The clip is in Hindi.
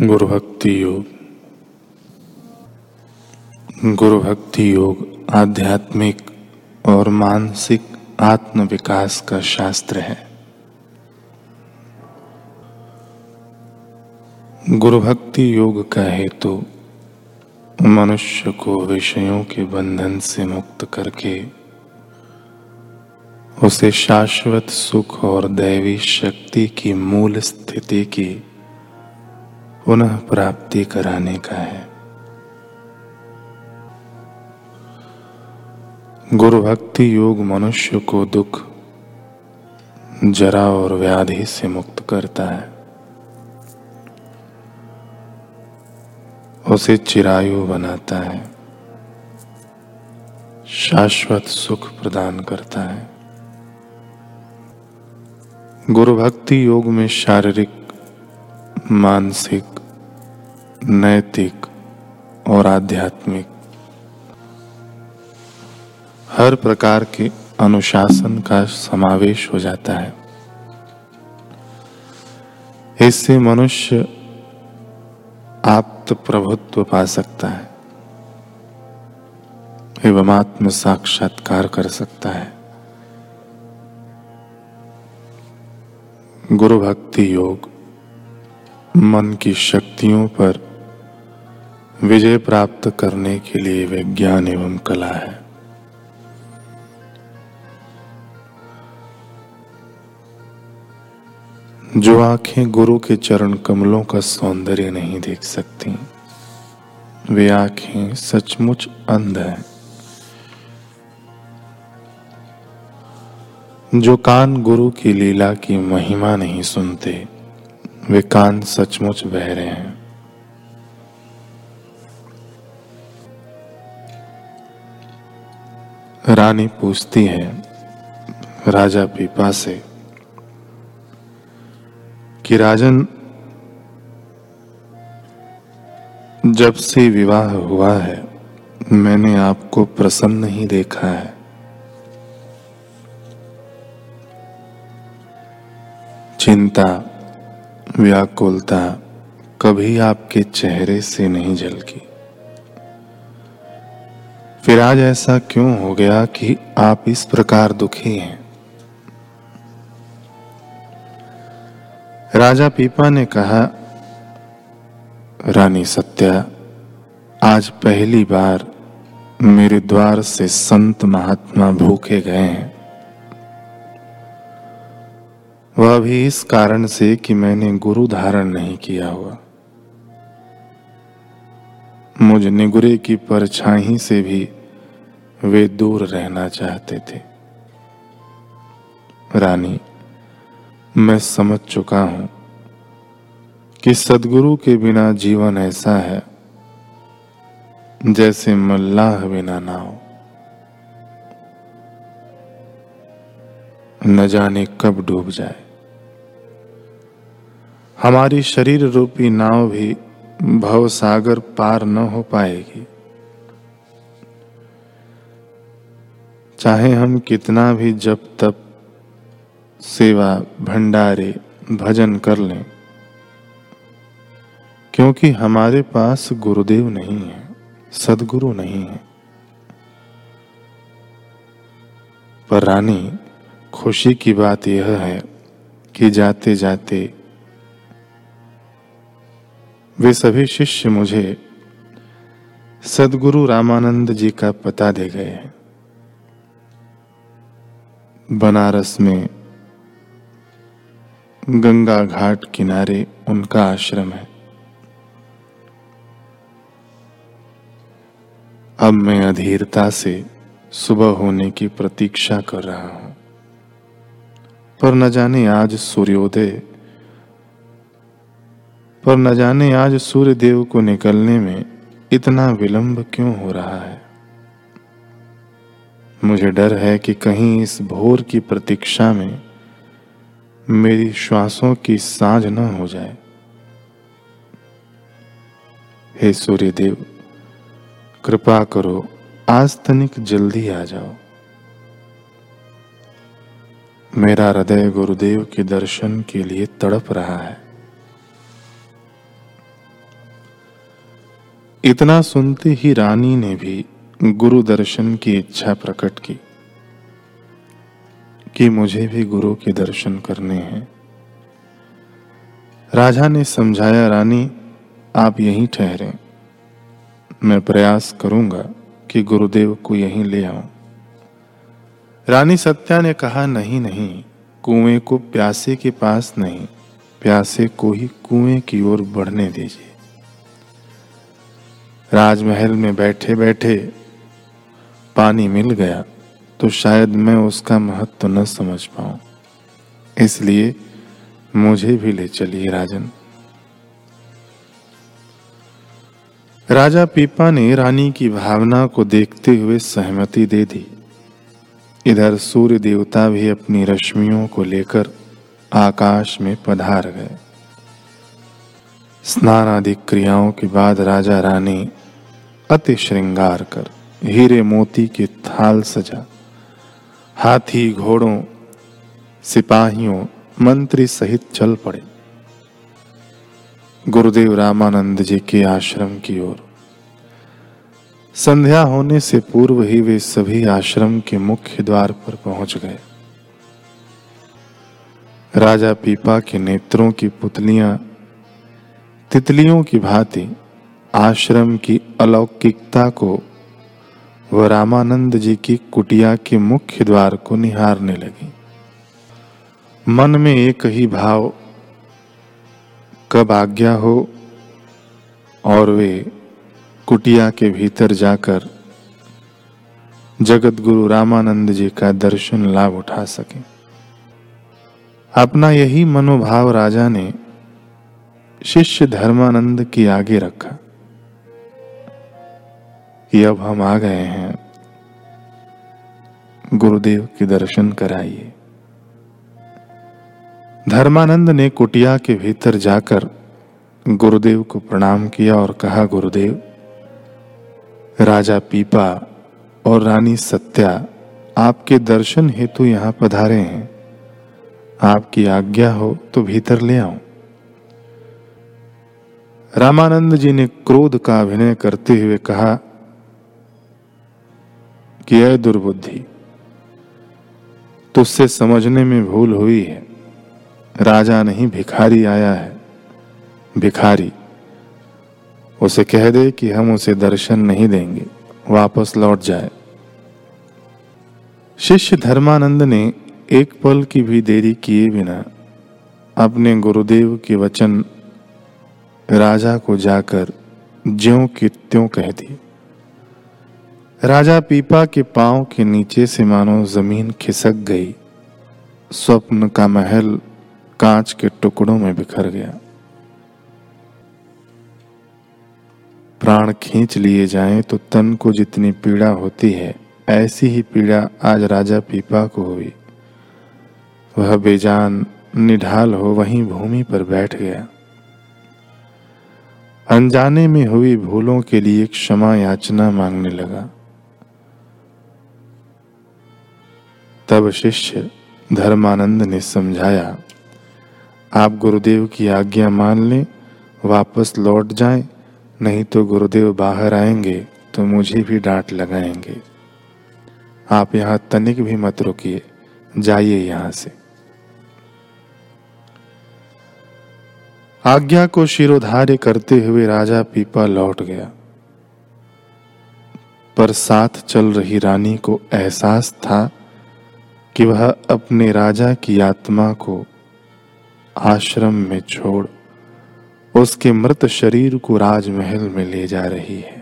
गुरु भक्ति योग। गुरु भक्ति योग आध्यात्मिक और मानसिक आत्म विकास का शास्त्र है। गुरु भक्ति योग का हेतु तो मनुष्य को विषयों के बंधन से मुक्त करके उसे शाश्वत सुख और दैवी शक्ति की मूल स्थिति की पुनः प्राप्ति कराने का है। गुरु भक्ति योग मनुष्य को दुख, जरा और व्याधि से मुक्त करता है। उसे चिरायु बनाता है। शाश्वत सुख प्रदान करता है। गुरु भक्ति योग में शारीरिक मानसिक, नैतिक और आध्यात्मिक। हर प्रकार के अनुशासन का समावेश हो जाता है। इससे मनुष्य आप्त प्रभुत्व पा सकता है एवं आत्म साक्षात्कार कर सकता है। गुरु भक्ति योग मन की शक्तियों पर विजय प्राप्त करने के लिए विज्ञान एवं कला है। जो आँखें गुरु के चरण कमलों का सौंदर्य नहीं देख सकती, वे आँखें सचमुच अंध हैं। जो कान गुरु की लीला की महिमा नहीं सुनते वे कान सचमुच बह रहे हैं। रानी पूछती है, राजा पीपा से, कि राजन, जब से विवाह हुआ है, मैंने आपको प्रसन्न नहीं देखा है। चिंता व्याकुलता कभी आपके चेहरे से नहीं झलकी फिर आज ऐसा क्यों हो गया कि आप इस प्रकार दुखी हैं? राजा पीपा ने कहा, रानी सत्या, आज पहली बार मेरे द्वार से संत महात्मा भूखे गए हैं। वह भी इस कारण से कि मैंने गुरु धारण नहीं किया हुआ। मुझ निगुरे की परछाई से भी वे दूर रहना चाहते थे। रानी, मैं समझ चुका हूँ कि सदगुरु के बिना जीवन ऐसा है जैसे मल्लाह बिना ना हो। न जाने कब डूब जाए। हमारी शरीर रूपी नाव भी भव सागर पार न हो पाएगी। चाहे हम कितना भी जब तब सेवा, भंडारे, भजन कर लें, क्योंकि हमारे पास गुरुदेव नहीं है, सदगुरु नहीं है। पर रानी, खुशी की बात यह है कि जाते जाते वे सभी शिष्य मुझे सदगुरु रामानंद जी का पता दे गए हैं। बनारस में गंगा घाट किनारे उनका आश्रम है। अब मैं अधीरता से सुबह होने की प्रतीक्षा कर रहा हूँ। पर न जाने आज सूर्योदय पर न जाने आज सूर्य देव को निकलने में इतना विलंब क्यों हो रहा है? मुझे डर है कि कहीं इस भोर की प्रतीक्षा में मेरी श्वासों की साझ न हो जाए। हे सूर्यदेव, कृपा करो, आज तनिक जल्दी आ जाओ। मेरा हृदय गुरुदेव के दर्शन के लिए तड़प रहा है। इतना सुनते ही रानी ने भी गुरु दर्शन की इच्छा प्रकट की कि मुझे भी गुरु के दर्शन करने हैं। राजा ने समझाया, रानी, आप यहीं ठहरे। मैं प्रयास करूँगा कि गुरुदेव को यहीं ले आऊँ। रानी सत्या ने कहा, नहीं नहीं, कुएँ को प्यासे के पास नहीं, प्यासे को ही कुएँ की ओर बढ़ने दीजिए। राजमहल में बैठे बैठे पानी मिल गया तो शायद मैं उसका महत्व न समझ पाऊँ। इसलिए मुझे भी ले चलिए राजन। राजा पीपा ने रानी की भावना को देखते हुए सहमति दे दी। इधर सूर्य देवता भी अपनी रश्मियों को लेकर आकाश में पधार गए। स्नान आदि क्रियाओं के बाद राजा रानी अति श्रृंगार कर, हीरे मोती के थाल सजा। हाथी घोड़ों, सिपाहियों, मंत्री सहित चल पड़े। गुरुदेव रामानंद जी के आश्रम की ओर। संध्या होने से पूर्व ही वे सभी आश्रम के मुख्य द्वार पर पहुँच गए। राजा पीपा के नेत्रों की पुतलियाँ, तितलियों की भांति आश्रम की अलौकिकता को व रामानंद जी की कुटिया के मुख्य द्वार को निहारने लगी। मन में एक ही भाव, कब आज्ञा हो और वे कुटिया के भीतर जाकर जगत गुरु रामानंद जी का दर्शन लाभ उठा सके। अपना यही मनोभाव राजा ने शिष्य धर्मानंद की आगे रखा। कि अब हम आ गए हैं। गुरुदेव के दर्शन कराइए। धर्मानंद ने कुटिया के भीतर जाकर गुरुदेव को प्रणाम किया और कहा, गुरुदेव, राजा पीपा और रानी सत्या आपके दर्शन हेतु यहाँ पधारे हैं। आपकी आज्ञा हो तो भीतर ले आऊँ रामानंद जी ने क्रोध का अभिनय करते हुए कहा कि अय दुर्बुद्धि। तुझसे समझने में भूल हुई है। राजा नहीं, भिखारी आया है। भिखारी, उसे कह दे कि हम उसे दर्शन नहीं देंगे, वापस लौट जाए। शिष्य धर्मानंद ने एक पल की भी देरी किए बिना अपने गुरुदेव के वचन राजा को जाकर ज्यो की त्यों कह दी राजा पीपा के पाँव के नीचे से मानो ज़मीन खिसक गई। स्वप्न का महल कांच के टुकड़ों में बिखर गया। प्राण खींच लिए जाएँ तो तन को जितनी पीड़ा होती है, ऐसी ही पीड़ा आज राजा पीपा को हुई। वह बेजान, निढाल हो वहीं भूमि पर बैठ गया। अनजाने में हुई भूलों के लिए क्षमा याचना मांगने लगा। तब शिष्य धर्मानंद ने समझाया, आप गुरुदेव की आज्ञा मान लें, वापस लौट जाएँ, नहीं तो गुरुदेव बाहर आएँगे तो मुझे भी डांट लगाएँगे। आप यहाँ तनिक भी मत रुकिए, जाइए यहाँ से। आज्ञा को शिरोधार्य करते हुए राजा पीपा लौट गया। पर साथ चल रही रानी को एहसास था कि वह अपने राजा की आत्मा को आश्रम में छोड़ उसके मृत शरीर को राजमहल में ले जा रही है।